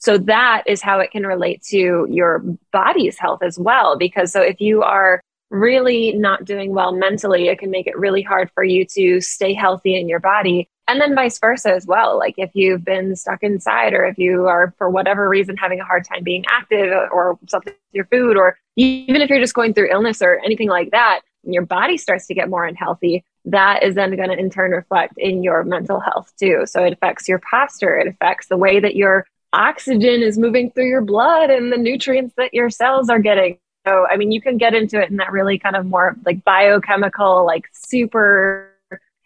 so that is how it can relate to your body's health as well. Because so if you are really not doing well mentally, it can make it really hard for you to stay healthy in your body. And then vice versa as well. Like if you've been stuck inside, or if you are, for whatever reason, having a hard time being active or something with your food, or even if you're just going through illness or anything like that, and your body starts to get more unhealthy, that is then going to in turn reflect in your mental health too. So it affects your posture, it affects the way that your oxygen is moving through your blood and the nutrients that your cells are getting. So, I mean, you can get into it in that really kind of more like biochemical, like super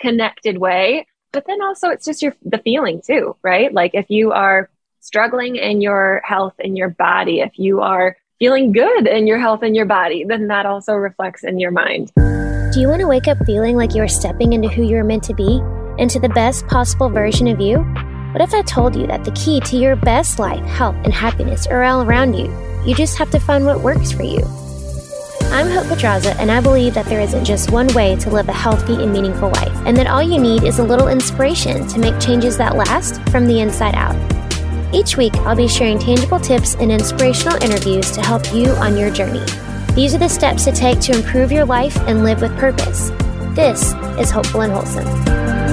connected way. But then also it's just your the feeling too, right? Like if you are struggling in your health in your body, if you are feeling good in your health in your body, then that also reflects in your mind. Do you want to wake up feeling like you are stepping into who you are meant to be, into the best possible version of you? What if I told you that the key to your best life, health, and happiness are all around you? You just have to find what works for you. I'm Hope Pedraza, and I believe that there isn't just one way to live a healthy and meaningful life, and that all you need is a little inspiration to make changes that last from the inside out. Each week, I'll be sharing tangible tips and inspirational interviews to help you on your journey. These are the steps to take to improve your life and live with purpose. This is Hopeful and Wholesome.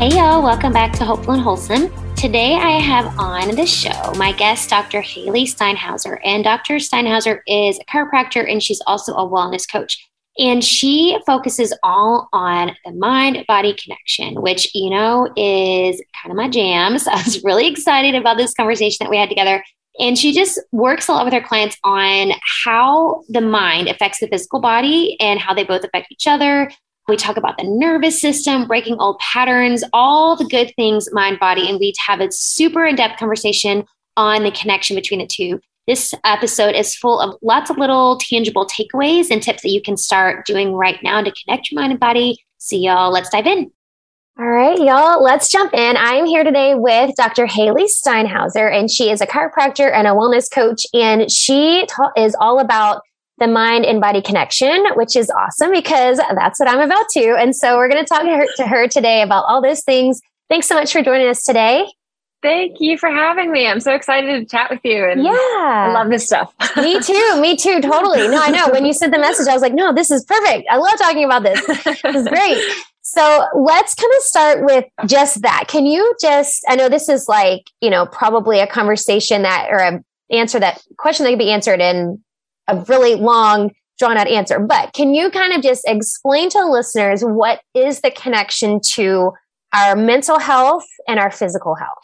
Hey, y'all, welcome back to Hopeful and Wholesome. Today, I have on the show my guest, Dr. Hailey Steinhauser. And Dr. Steinhauser is a chiropractor and she's also a wellness coach. And she focuses all on the mind body connection, which, you know, is kind of my jam. So I was really excited about this conversation that we had together. And she just works a lot with her clients on how the mind affects the physical body and how they both affect each other, we talk about the nervous system, breaking old patterns, all the good things, mind, body, and we have a super in depth conversation on the connection between the two. This episode is full of lots of little tangible takeaways and tips that you can start doing right now to connect your mind and body. So, y'all, let's dive in. All right, y'all, let's jump in. I am here today with Dr. Hailey Steinhauser, and she is a chiropractor and a wellness coach, and she ta- is all about the mind and body connection, which is awesome because that's what I'm about to. And so we're going to talk to her, to her today about all those things. Thanks so much for joining us today. Thank you for having me. I'm so excited to chat with you. And yeah. I love this stuff. me too. Me too. Totally. No, I know. When you sent the message, I was like, no, this is perfect. I love talking about this. This is great. So let's kind of start with just that. Can you just, I know this is like, you know, probably a conversation that, or a answer that question that could be answered in a really long, drawn out answer. But can you kind of just explain to listeners what is the connection to our mental health and our physical health?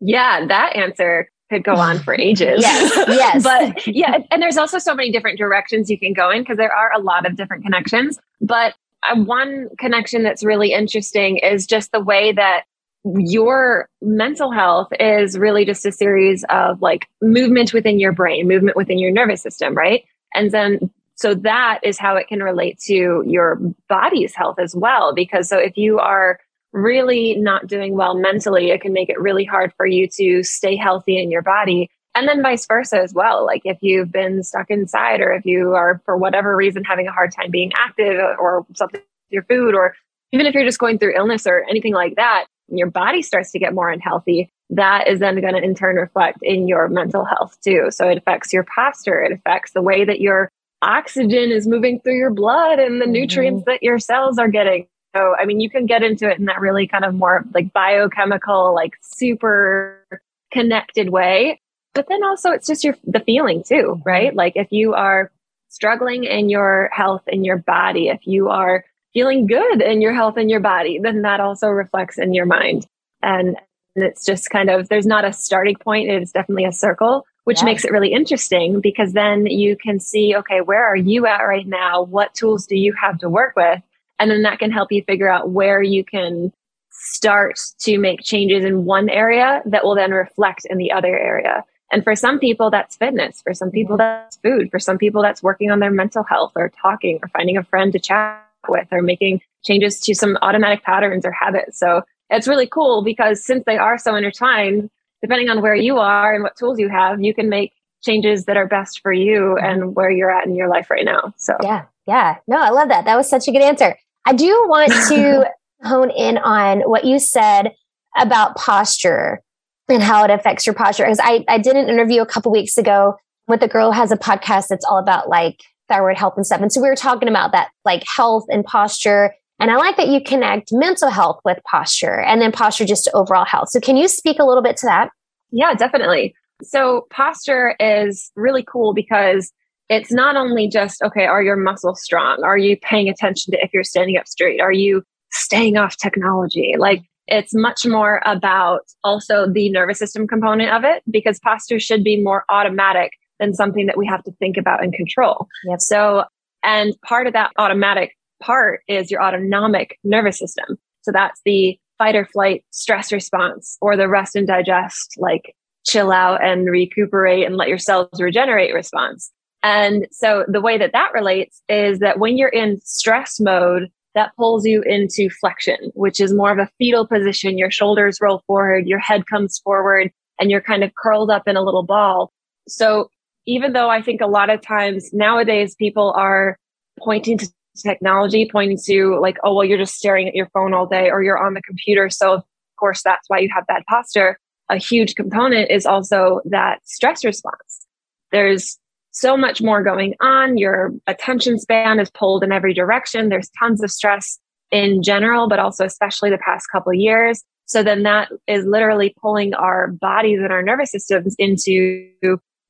Yeah, that answer could go on for ages. yes, yes. but yeah, and there's also so many different directions you can go in because there are a lot of different connections. But uh, one connection that's really interesting is just the way that your mental health is really just a series of like movement within your brain, movement within your nervous system, right? And then so that is how it can relate to your body's health as well. Because so if you are really not doing well mentally, it can make it really hard for you to stay healthy in your body. And then vice versa as well. Like if you've been stuck inside or if you are for whatever reason having a hard time being active or something with your food or even if you're just going through illness or anything like that, your body starts to get more unhealthy, that is then going to in turn reflect in your mental health too. So it affects your posture, it affects the way that your oxygen is moving through your blood and the mm-hmm. nutrients that your cells are getting. So, I mean, you can get into it in that really kind of more like biochemical, like super connected way. But then also it's just your, the feeling too, right? Like if you are struggling in your health in your body, if you are feeling good in your health and your body, then that also reflects in your mind. And it's just kind of, there's not a starting point. It's definitely a circle, which yes. makes it really interesting because then you can see, okay, where are you at right now? What tools do you have to work with? And then that can help you figure out where you can start to make changes in one area that will then reflect in the other area. And for some people, that's fitness. For some people, that's food. For some people, that's working on their mental health or talking or finding a friend to chat with or making changes to some automatic patterns or habits. So it's really cool because since they are so intertwined, depending on where you are and what tools you have, you can make changes that are best for you mm-hmm. and where you're at in your life right now. So yeah, yeah. No, I love that. That was such a good answer. I do want to hone in on what you said about posture. and how it affects your posture. Because I, I did an interview a couple weeks ago with a girl who has a podcast that's all about like thyroid health and stuff. And so we were talking about that like health and posture. And I like that you connect mental health with posture and then posture just to overall health. So can you speak a little bit to that? Yeah, definitely. So posture is really cool because it's not only just, okay, are your muscles strong? Are you paying attention to if you're standing up straight? Are you staying off technology? Like it's much more about also the nervous system component of it because posture should be more automatic than something that we have to think about and control. Yep. So, and part of that automatic part is your autonomic nervous system. So that's the fight or flight stress response or the rest and digest, like chill out and recuperate and let your cells regenerate response. And so the way that that relates is that when you're in stress mode, that pulls you into flexion, which is more of a fetal position. Your shoulders roll forward, your head comes forward, and you're kind of curled up in a little ball. So even though I think a lot of times nowadays people are pointing to technology, pointing to like, oh, well, you're just staring at your phone all day or you're on the computer. So of course, that's why you have bad posture. A huge component is also that stress response. There's so much more going on. Your attention span is pulled in every direction. There's tons of stress in general, but also especially the past couple years. So then that is literally pulling our bodies and our nervous systems into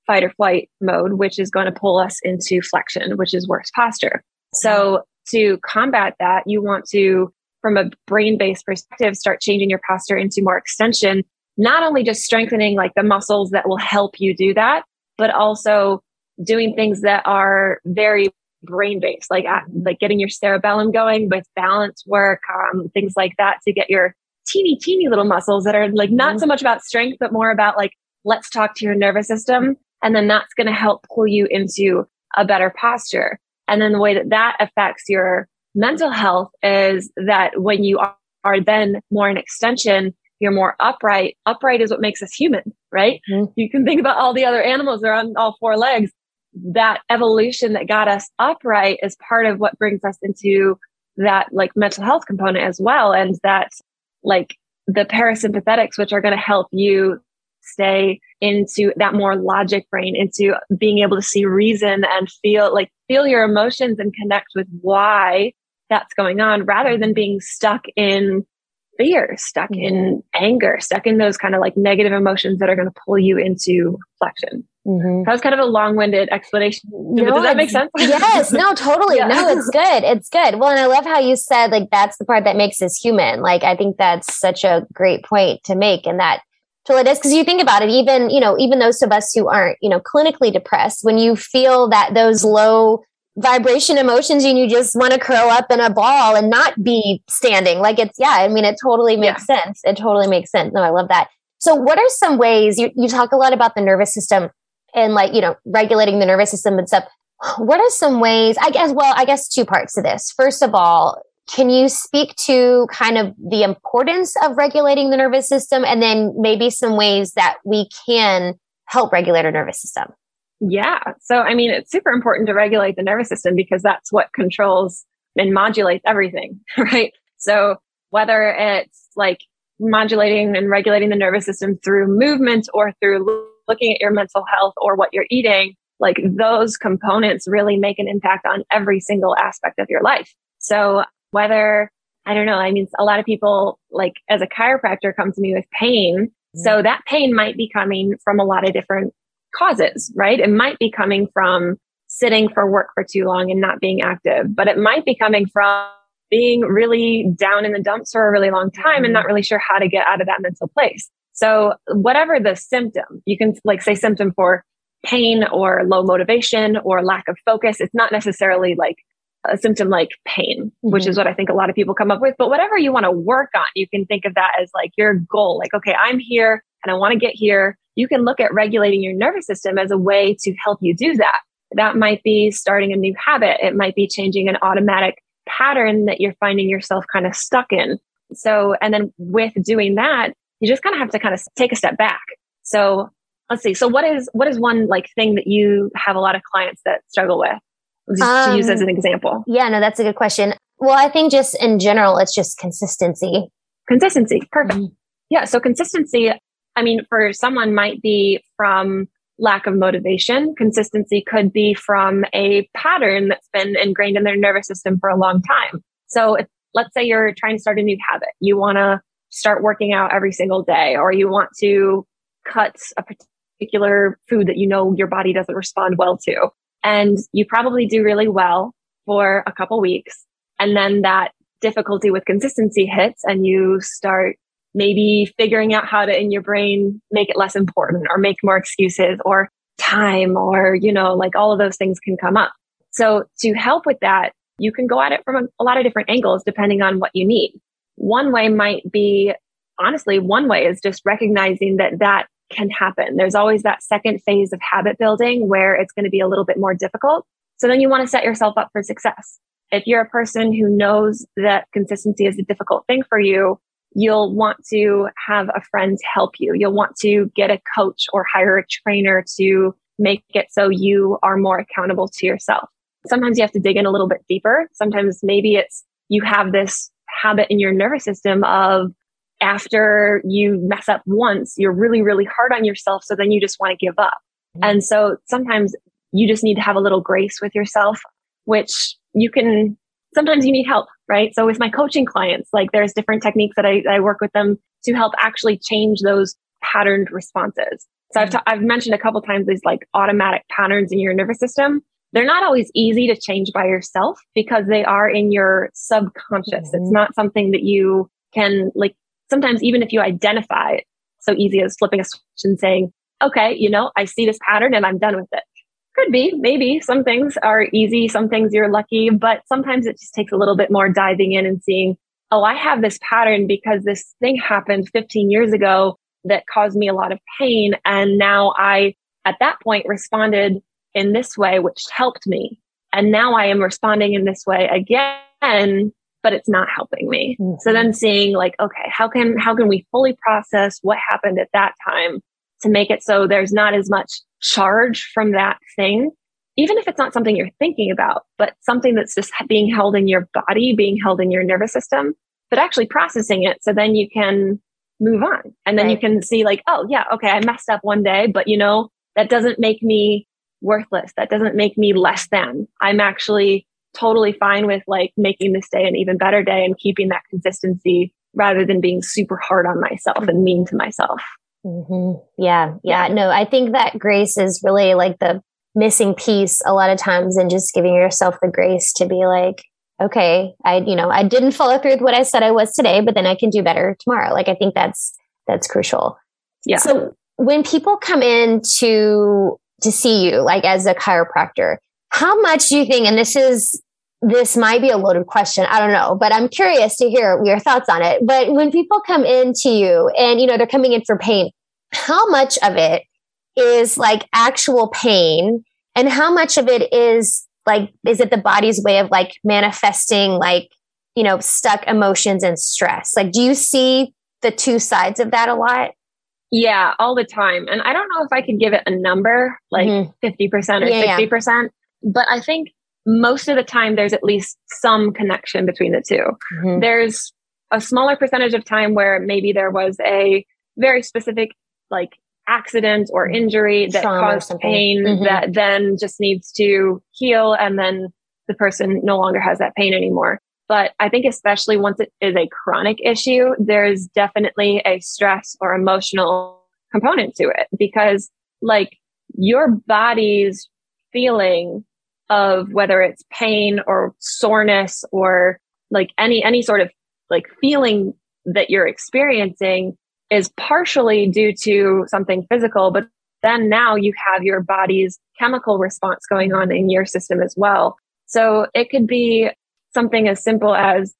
fight or flight mode, which is going to pull us into flexion, which is worse posture. So to combat that, you want to, from a brain based perspective, start changing your posture into more extension, not only just strengthening like the muscles that will help you do that, but also doing things that are very brain based, like like getting your cerebellum going with balance work, um, things like that to get your teeny teeny little muscles that are like not mm-hmm. so much about strength, but more about like let's talk to your nervous system, and then that's going to help pull you into a better posture. And then the way that that affects your mental health is that when you are, then more an extension, you're more upright. Upright is what makes us human, right? Mm-hmm. You can think about all the other animals that are on all four legs that evolution that got us upright is part of what brings us into that like mental health component as well. And that like the parasympathetics, which are going to help you stay into that more logic brain, into being able to see reason and feel like feel your emotions and connect with why that's going on rather than being stuck in fear, stuck in mm-hmm. anger, stuck in those kind of like negative emotions that are going to pull you into flexion. Mm-hmm. That was kind of a long-winded explanation. No, Does that make sense? yes. No, totally. yeah. No, it's good. It's good. Well, and I love how you said like that's the part that makes us human. Like I think that's such a great point to make, and that totally is because you think about it. Even you know, even those of us who aren't you know clinically depressed, when you feel that those low vibration emotions and you just want to curl up in a ball and not be standing, like it's yeah. I mean, it totally makes yeah. sense. It totally makes sense. No, I love that. So, what are some ways you, you talk a lot about the nervous system? and like, you know, regulating the nervous system and stuff. What are some ways, I guess, well, I guess two parts to this. First of all, can you speak to kind of the importance of regulating the nervous system and then maybe some ways that we can help regulate our nervous system? Yeah. So, I mean, it's super important to regulate the nervous system because that's what controls and modulates everything, right? So, whether it's like modulating and regulating the nervous system through movement or through looking at your mental health or what you're eating, like those components really make an impact on every single aspect of your life. So whether, I don't know, I mean, a lot of people like as a chiropractor come to me with pain. So mm-hmm. that pain might be coming from a lot of different causes, right? It might be coming from sitting for work for too long and not being active, but it might be coming from being really down in the dumps for a really long time and mm-hmm. not really sure how to get out of that mental place. So whatever the symptom, you can like say symptom for pain or low motivation or lack of focus. It's not necessarily like a symptom like pain, mm-hmm. which is what I think a lot of people come up with. But whatever you want to work on, you can think of that as like your goal. Like, okay, I'm here and I want to get here. You can look at regulating your nervous system as a way to help you do that. That might be starting a new habit. It might be changing an automatic pattern that you're finding yourself kind of stuck in. So, and then with doing that, you just kind of have to kind of take a step back. So let's see. So what is, what is one like thing that you have a lot of clients that struggle with? Just um, to use as an um, example. Yeah, no, that's a good question. Well, I think just in general, it's just consistency. Consistency. Perfect. Mm-hmm. Yeah. So consistency, I mean, for someone might be from lack of motivation. Consistency could be from a pattern that's been ingrained in their nervous system for a long time. So if, let's say you're trying to start a new habit, you want to start working out every single day, or you want to cut a particular food that you know your body doesn't respond well to. And you probably do really well for a couple weeks. And then that difficulty with consistency hits and you start maybe figuring out how to in your brain make it less important or make more excuses or time or, you know, like all of those things can come up. So to help with that, you can go at it from a, a lot of different angles depending on what you need. One way might be, honestly, one way is just recognizing that that can happen. There's always that second phase of habit building where it's going to be a little bit more difficult. So then you want to set yourself up for success. If you're a person who knows that consistency is a difficult thing for you, you'll want to have a friend help you. You'll want to get a coach or hire a trainer to make it so you are more accountable to yourself. Sometimes you have to dig in a little bit deeper. Sometimes maybe it's you have this habit in your nervous system of after you mess up once, you're really, really hard on yourself. So then you just want to give up. Mm-hmm. And so sometimes you just need to have a little grace with yourself, which you can, sometimes you need help, right? So with my coaching clients, like there's different techniques that I, I work with them to help actually change those patterned responses. So I've, mm-hmm. t- I've mentioned a couple times these like automatic patterns in your nervous system. They're not always easy to change by yourself because they are in your subconscious. Mm-hmm. It's not something that you can like sometimes even if you identify so easy as flipping a switch and saying, okay, you know, I see this pattern and I'm done with it. Could be, maybe some things are easy, some things you're lucky, but sometimes it just takes a little bit more diving in and seeing, oh, I have this pattern because this thing happened 15 years ago that caused me a lot of pain. And now I, at that point, responded in this way, which helped me. And now I am responding in this way again but it's not helping me. Mm-hmm. So then seeing like, okay, how can, how can we fully process what happened at that time to make it so there's not as much charge from that thing, even if it's not something you're thinking about, but something that's just being held in your body, being held in your nervous system, but actually processing it. So then you can move on and then right. you can see like, oh yeah, okay, I messed up one day, but you know, that doesn't make me worthless. That doesn't make me less than. I'm actually totally fine with like making this day an even better day and keeping that consistency rather than being super hard on myself and mean to myself. Mm-hmm. Yeah, yeah. No, I think that grace is really like the missing piece a lot of times and just giving yourself the grace to be like, okay, I, you know, I didn't follow through with what I said I was today, but then I can do better tomorrow. Like, I think that's, that's crucial. Yeah. So when people come in to, to see you, like as a chiropractor, how much do you think, and this is this might be a loaded question. I don't know, but I'm curious to hear your thoughts on it. But when people come in to you and, you know, they're coming in for pain, how much of it is like actual pain and how much of it is like, is it the body's way of like manifesting like, you know, stuck emotions and stress? Like, do you see the two sides of that a lot? Yeah, all the time. And I don't know if I could give it a number, like mm-hmm. 50% or yeah, 60%, yeah. but I think most of the time there's at least some connection between the 2 mm-hmm. There's a smaller percentage of time where maybe there was a very specific like accident or injury that Trauma caused pain mm-hmm. that then just needs to heal and then the person no longer has that pain anymore. But I think especially once it is a chronic issue, there's definitely a stress or emotional component to it because like your body's feeling of whether it's pain or soreness or like any any sort of like feeling that you're experiencing is partially due to something physical but then now you have your body's chemical response going on in your system as well so it could be something as simple as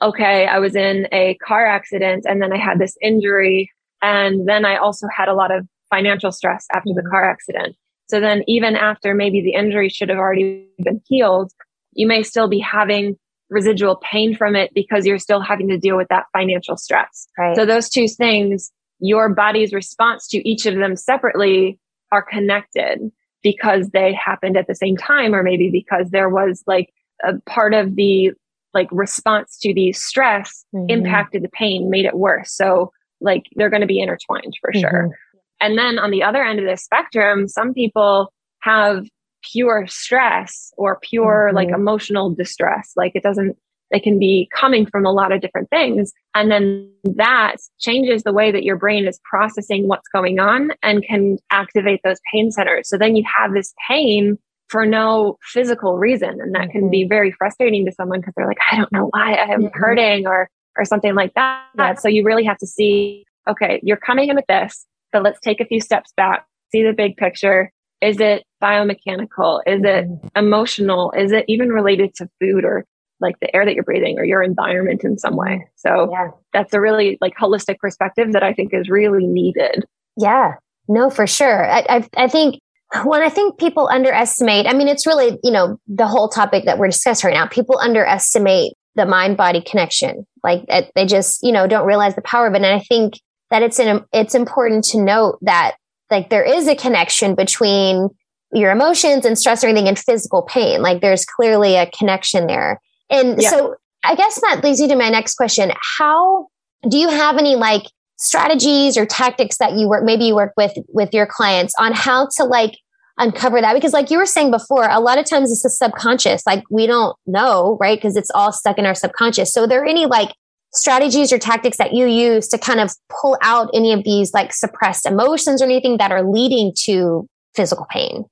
okay i was in a car accident and then i had this injury and then i also had a lot of financial stress after the mm-hmm. car accident so then even after maybe the injury should have already been healed, you may still be having residual pain from it because you're still having to deal with that financial stress. Right. So those two things, your body's response to each of them separately are connected because they happened at the same time or maybe because there was like a part of the like response to the stress mm-hmm. impacted the pain, made it worse. So like they're going to be intertwined for mm-hmm. sure. And then on the other end of the spectrum, some people have pure stress or pure mm-hmm. like emotional distress. Like it doesn't, it can be coming from a lot of different things. And then that changes the way that your brain is processing what's going on and can activate those pain centers. So then you have this pain for no physical reason. And that mm-hmm. can be mm-hmm. very frustrating to someone because they're like, I don't know why I'm mm-hmm. hurting or, or something like that. Yeah. So you really have to see, okay, you're coming in with this, but let's take a few steps back, see the big picture. Is it biomechanical? Is it mm-hmm. emotional? Is it even related to food or like the air that you're breathing or your environment in some way? So yeah. that's a really like holistic perspective that I think is really needed. Yeah, no, for sure. I, I, I think when I think people underestimate, I mean, it's really, you know, the whole topic that we're discussing right now. People underestimate the mind body connection. Like they just, you know, don't realize the power of it. And I think that it's an, it's important to note that like there is a connection between your emotions and stress or anything and physical pain. Like there's clearly a connection there. And yeah. so I guess that leads you to my next question. How do you have any like strategies or tactics that you work, maybe you work with, with your clients on how to like uncover that because like you were saying before a lot of times it's the subconscious like we don't know right because it's all stuck in our subconscious so are there any like strategies or tactics that you use to kind of pull out any of these like suppressed emotions or anything that are leading to physical pain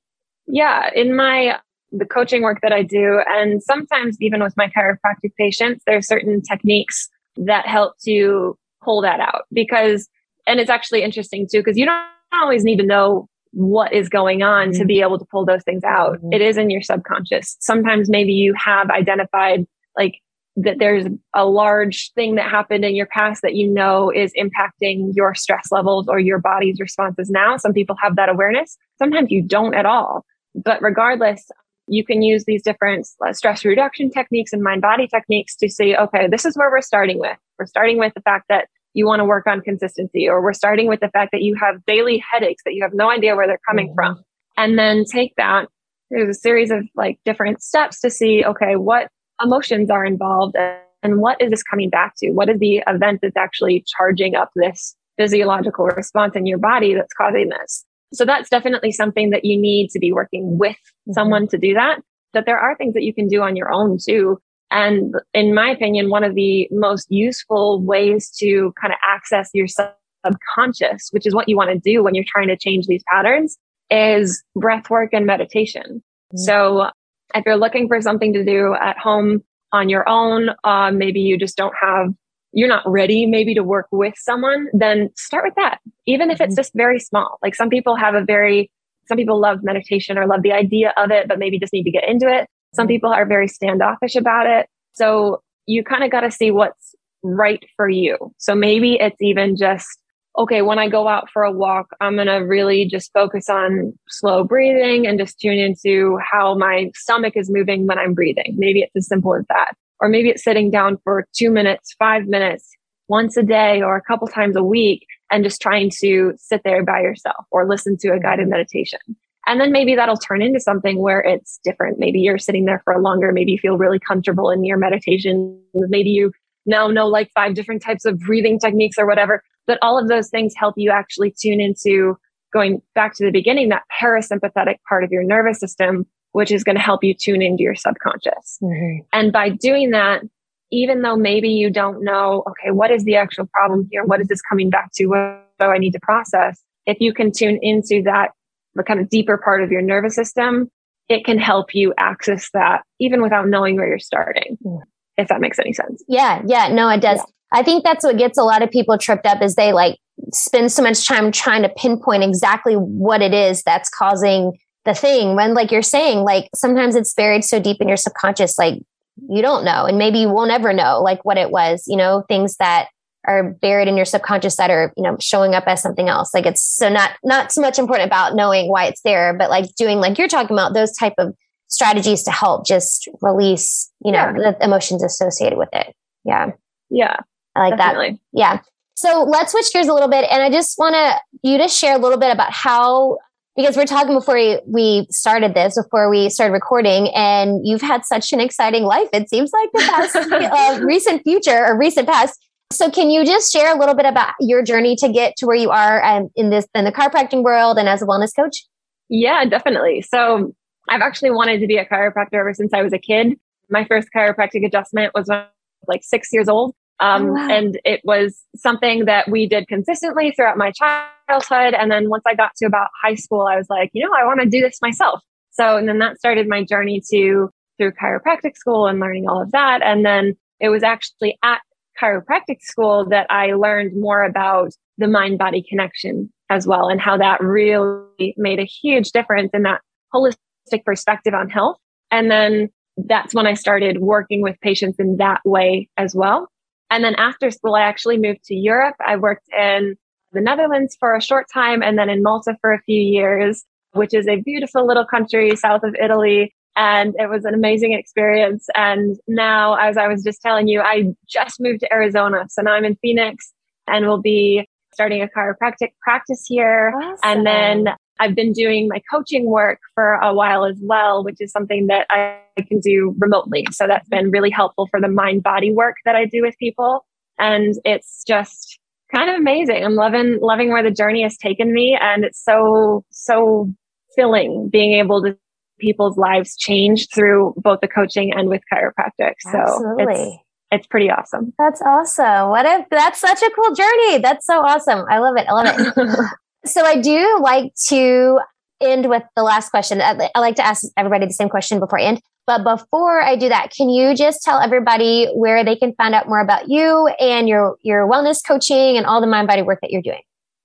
yeah in my the coaching work that i do and sometimes even with my chiropractic patients there are certain techniques that help to pull that out because and it's actually interesting too because you don't always need to know what is going on mm-hmm. to be able to pull those things out. Mm-hmm. It is in your subconscious. Sometimes maybe you have identified like that there's a large thing that happened in your past that you know is impacting your stress levels or your body's responses now. Some people have that awareness. Sometimes you don't at all. But regardless, you can use these different uh, stress reduction techniques and mind body techniques to say, okay, this is where we're starting with. We're starting with the fact that you want to work on consistency, or we're starting with the fact that you have daily headaches that you have no idea where they're coming mm-hmm. from. And then take that. There's a series of like different steps to see, okay, what emotions are involved and what is this coming back to? What is the event that's actually charging up this physiological response in your body that's causing this? So that's definitely something that you need to be working with mm-hmm. someone to do that. That there are things that you can do on your own too and in my opinion, one of the most useful ways to kind of access your subconscious, which is what you want to do when you're trying to change these patterns, is breath work and meditation. Mm-hmm. So if you're looking for something to do at home on your own, uh, maybe you just don't have, you're not ready maybe to work with someone, then start with that. Even if it's mm-hmm. just very small. Like some people have a very, some people love meditation or love the idea of it, but maybe just need to get into it. Some people are very standoffish about it. So you kind of got to see what's right for you. So maybe it's even just, okay, when I go out for a walk, I'm going to really just focus on slow breathing and just tune into how my stomach is moving when I'm breathing. Maybe it's as simple as that. Or maybe it's sitting down for two minutes, five minutes, once a day or a couple times a week and just trying to sit there by yourself or listen to a guided meditation. And then maybe that'll turn into something where it's different. Maybe you're sitting there for longer, maybe you feel really comfortable in your meditation. Maybe you now know like five different types of breathing techniques or whatever. But all of those things help you actually tune into going back to the beginning, that parasympathetic part of your nervous system, which is going to help you tune into your subconscious. Mm-hmm. And by doing that, even though maybe you don't know, okay, what is the actual problem here? What is this coming back to? What do I need to process? If you can tune into that the kind of deeper part of your nervous system, it can help you access that even without knowing where you're starting. Mm. If that makes any sense. Yeah, yeah, no, it does. Yeah. I think that's what gets a lot of people tripped up is they like spend so much time trying to pinpoint exactly what it is that's causing the thing. When like you're saying like sometimes it's buried so deep in your subconscious like you don't know and maybe you won't ever know like what it was you know things that are buried in your subconscious that are you know showing up as something else. Like it's so not not so much important about knowing why it's there but like doing like you're talking about those type of strategies to help just release you know yeah. the emotions associated with it. Yeah. Yeah i like definitely. that yeah so let's switch gears a little bit and i just want to you to share a little bit about how because we're talking before we, started this, before we started recording, and you've had such an exciting life. It seems like the past uh, recent future or recent past So, can you just share a little bit about your journey to get to where you are um, in this in the chiropractic world and as a wellness coach? Yeah, definitely. So, I've actually wanted to be a chiropractor ever since I was a kid. My first chiropractic adjustment was when I was like six years old. Um, oh, wow. And it was something that we did consistently throughout my childhood. And then once I got to about high school, I was like, you know, I want to do this myself. So, and then that started my journey to through chiropractic school and learning all of that. And then it was actually at chiropractic school that I learned more about the mind body connection as well and how that really made a huge difference in that holistic perspective on health. And then that's when I started working with patients in that way as well. And then after school, I actually moved to Europe. I worked in the Netherlands for a short time and then in Malta for a few years, which is a beautiful little country south of Italy and it was an amazing experience. And now, as I was just telling you, I just moved to Arizona. So now I'm in Phoenix and we'll be starting a chiropractic practice here. Awesome. And then I've been doing my coaching work for a while as well, which is something that I can do remotely. So that's been really helpful for the mind body work that I do with people. And it's just kind of amazing. I'm loving, loving where the journey has taken me. And it's so, so filling being able to people's lives change through both the coaching and with chiropractic. So Absolutely. it's, it's pretty awesome. That's awesome. What if that's such a cool journey? That's so awesome. I love it. I love it. so I do like to end with the last question. I, like to ask everybody the same question before I end. But before I do that, can you just tell everybody where they can find out more about you and your your wellness coaching and all the mind body work that you're doing?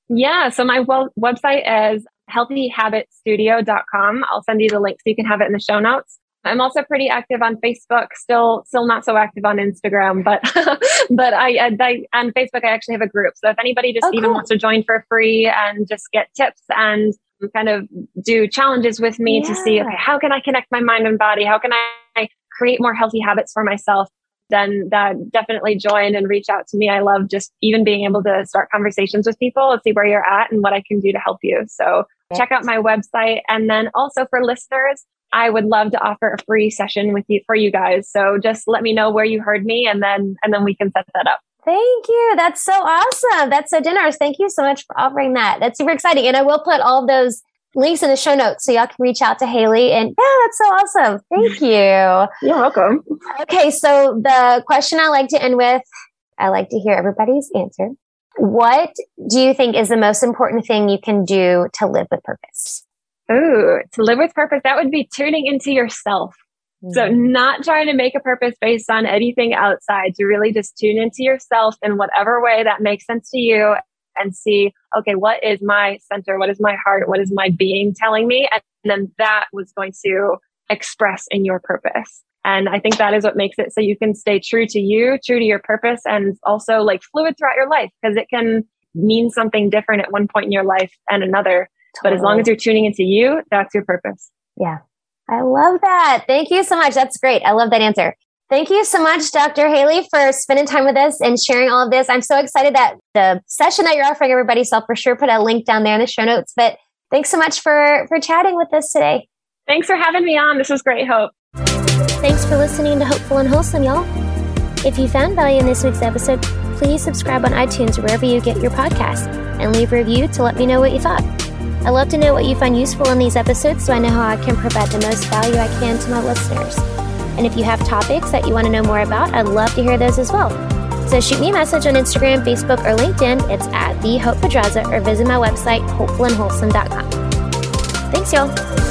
Yeah, so my well, website is healthyhabitstudio.com. I'll send you the link so you can have it in the show notes. I'm also pretty active on Facebook, still, still not so active on Instagram, but, but I, I, on Facebook, I actually have a group. So if anybody just oh, even cool. wants to join for free and just get tips and kind of do challenges with me yeah. to see, okay, how can I connect my mind and body? How can I create more healthy habits for myself? then that definitely join and reach out to me. I love just even being able to start conversations with people and see where you're at and what I can do to help you. So check out my website. And then also for listeners, I would love to offer a free session with you for you guys. So just let me know where you heard me and then and then we can set that up. Thank you. That's so awesome. That's so generous. Thank you so much for offering that. That's super exciting. And I will put all those links in the show notes so y'all can reach out to Hailey. And yeah, that's so awesome. Thank you. You're welcome. Okay. So the question I like to end with, I like to hear everybody's answer. What do you think is the most important thing you can do to live with purpose? Oh, to live with purpose, that would be tuning into yourself. Mm-hmm. So not trying to make a purpose based on anything outside, to really just tune into yourself in whatever way that makes sense to you and see, okay, what is my center? What is my heart? What is my being telling me? And then that was going to express in your purpose. And I think that is what makes it so you can stay true to you, true to your purpose, and also like fluid throughout your life because it can mean something different at one point in your life and another. Totally. But as long as you're tuning into you, that's your purpose. Yeah. I love that. Thank you so much. That's great. I love that answer. Thank you so much, Dr. Hailey, for spending time with us and sharing all of this. I'm so excited that the session that you're offering everybody, so I'll for sure put a link down there in the show notes. But thanks so much for for chatting with us today. Thanks for having me on. This was great, Hope. Thanks for listening to Hopeful and Wholesome, y'all. If you found value in this week's episode, please subscribe on iTunes wherever you get your podcasts and leave a review to let me know what you thought. I love to know what you find useful in these episodes so I know how I can provide the most value I can to my listeners. And if you have topics that you want to know more about, I'd love to hear those as well. So shoot me a message on Instagram, Facebook, or LinkedIn. It's at the Hope Pedraza or visit my website, hopefulandwholesome.com. Thanks, y'all.